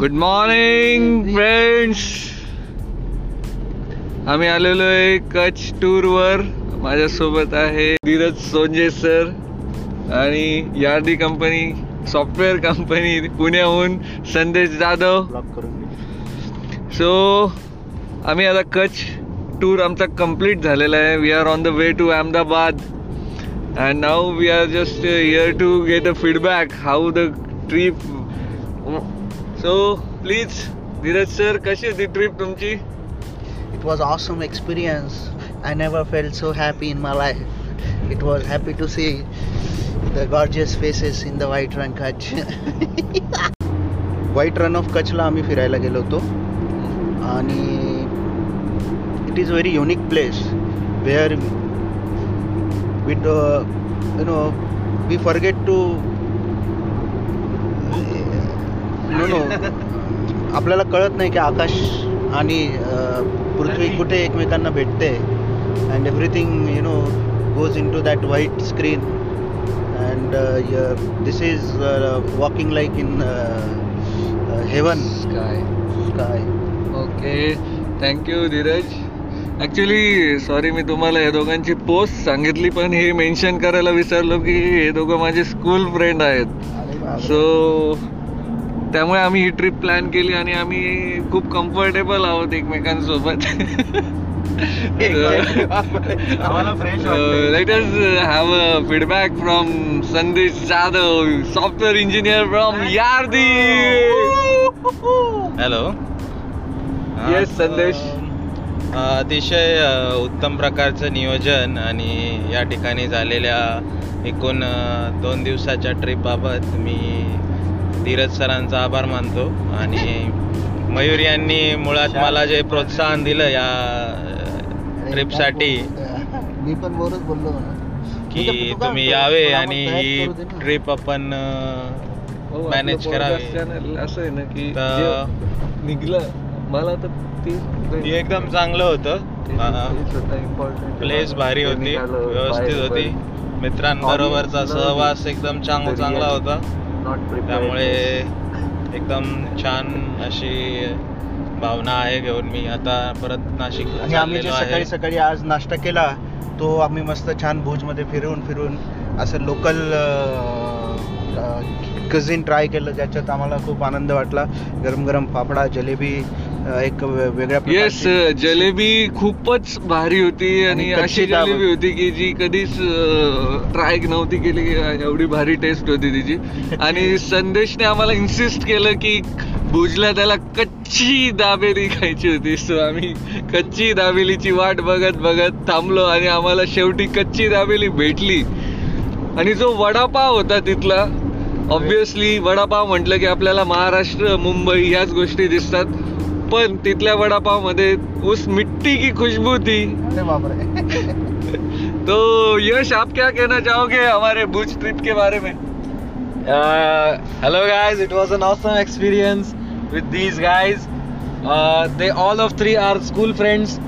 Good morning friends आम्ही आलेलो आहे कच्छ टूर वर. माझ्यासोबत आहे धीरज सोंजे सर आणि यार्डी कंपनी सॉफ्टवेअर कंपनी पुण्याहून संदेश जाधव. सो आम्ही आता कच्छ टूर आमचा कंप्लीट झालेला आहे. We are on the way to Ahmedabad and now we are just here to get a feedback how the trip so please Dheeraj sir कशी होती ट्रीप तुमची? It was awesome experience I never fell so happy in my life it was happy to see the gorgeous faces in the white Rann Kutch white Rann of Kachla आम्ही फिरायला गेलो होतो. आणि it is very unique place where with you know we forget to know no आपल्याला कळत नाही की आकाश आणि पृथ्वी कुठे एकमेकांना भेटते. And everything you know goes into that white screen and this is walking like in heaven काय काय okay thank you Dheeraj actually sorry मी तुम्हाला हे दोघांची पोस्ट सांगितली पण हे मेन्शन करायला विसरलो की हे दोघं माझे स्कूल फ्रेंड आहेत. सो त्यामुळे आम्ही ही ट्रिप प्लॅन केली आणि आम्ही खूप कम्फर्टेबल आहोत एकमेकांसोबत. Let us have a feedback from Sandesh Jadhav software engineer from Yardi hello Yes, Sandesh. अतिशय अ, उत्तम प्रकारचं नियोजन आणि या ठिकाणी झालेल्या एकूण अ, दोन दिवसाच्या ट्रिपबाबत मी धीरज सरांचा आभार मानतो. आणि मयूर यांनी मुळात मला जे प्रोत्साहन दिलं या ट्रिपसाठी मी पण बरोबर बोललो की तुम्ही यावे आणि ही ट्रिप आपण मॅनेज करावी. चॅनल असं आहे ना की निघलं मला तर ती हे एकदम चांगलं होतं. प्लेस भारी होती व्यवस्थित होती. मित्रांबरोबरचा सहवास एकदम चांग चांगला होता. त्यामुळे एकदम छान अशी भावना आहे घेऊन मी आता परत नाशिक आणि आम्ही जे सकाळी सकाळी आज नाश्ता केला तो आम्ही मस्त छान भुजमध्ये फिरून फिरून असं लोकल कझिन ट्राय केलं ज्याच्यात आम्हाला खूप आनंद वाटला. गरम गरम फाफडा जलेबी एक वेगळ्या येस जलेबी खूपच भारी होती आणि अशी जलेबी होती. की जी कधीच ट्राय नव्हती केली एवढी भारी टेस्ट होती तिची. आणि संदेशने आम्हाला इन्सिस्ट केलं की भुजला त्याला कच्ची दाबेली खायची होती. सो आम्ही कच्ची दाबेलीची वाट बघत बघत थांबलो आणि आम्हाला शेवटी कच्ची दाबेली भेटली. आणि जो वडापाव होता तिथला ऑब्विसली वडापाव म्हटलं की आपल्याला महाराष्ट्र मुंबई ह्याच गोष्टी दिसतात. पण तिथल्या वडापाव मध्ये उस मिट्टी की खुशबू थी बापरे. तो यश आप क्या कहना चाहोगे हमारे बुज ट्रिप के बारे में? Hello guys it was an awesome experience with these guys they all of three are school friends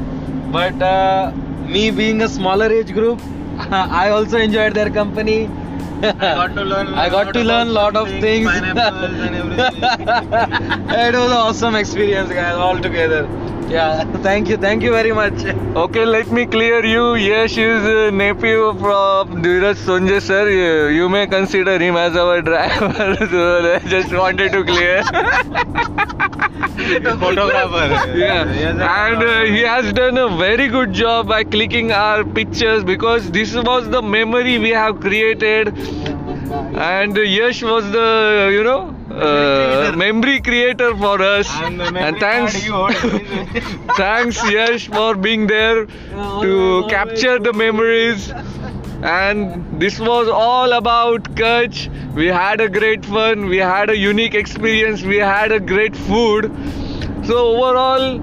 but me being a smaller age group I also enjoyed their company I got to learn. I got to learn lot of things. Pineapples and everything. it was an awesome experience, guys, all together. Yeah, thank you, thank you very much. Okay, let me clear you. Yash is a nephew from Dheeraj Sonje sir. You, you may consider him as our driver. so I just wanted to clear. Photographer. yeah. And uh, he has done a very good job by clicking our pictures because this was the memory we have created. And yash was the you know uh, memory creator for us. And and thanks card thanks yash for being there to capture the memories. And this was all about Kutch. We had a great fun, we had a unique experience, we had a great food. So overall,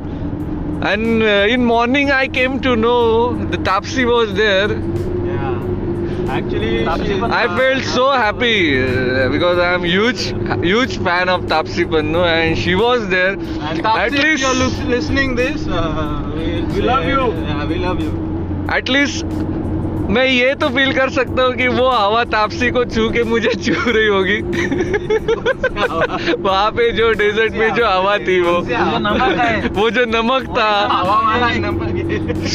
and uh, in morning I came to know the Tapsi was there. Yeah. Actually, she- I felt so happy uh, because I am huge, huge fan of Tapsi Pannu, and she was there. And At Tapsi, if least- you're listening this, uh, we, We love you. Yeah, we love you. at least मैं ये तो feel कर सकता हूँ कि वो हवा तापसी को छू के मुझे छू रही होगी। वहाँ पे जो डेजर्ट में जो हवा थी वो। वो जो नमक था।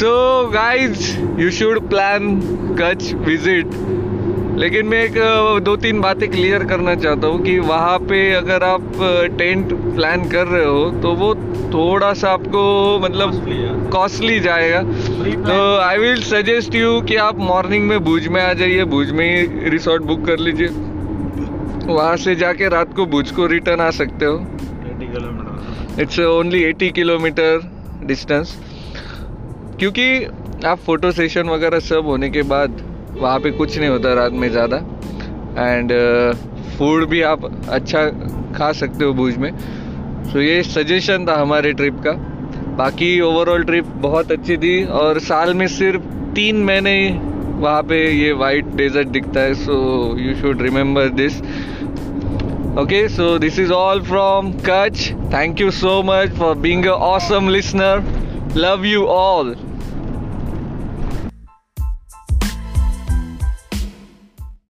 So guys you should plan Kutch visit लेकिन मैं एक दो तीन बातें क्लियर करना चाहता हूँ कि वहाँ पे अगर आप टेंट प्लान कर रहे हो तो वो थोड़ा सा आपको मतलब कॉस्टली जाएगा। तो आई विल सजेस्ट यू कि आप मॉर्निंग में भुज में आ जाइए भुज में ही रिसोर्ट बुक कर लीजिए। वहाँ से जाके रात को भुज को रिटर्न आ सकते हो। It's only eighty kilometre distance क्योंकि आप फ़ोटो सेशन वगैरह सब होने के बाद वहाँ पे कुछ नहीं होता रात में ज़्यादा एंड फ़ूड भी आप अच्छा खा सकते हो भुज में सो ये सजेशन था हमारे ट्रिप का बाकी ओवरऑल ट्रिप बहुत अच्छी थी और साल में सिर्फ़ तीन महीने ही वहाँ पे ये वाइट डेजर्ट दिखता है so you should remember this Okay, so this is all from Kutch. Thank you so much for being an awesome listener. Love you.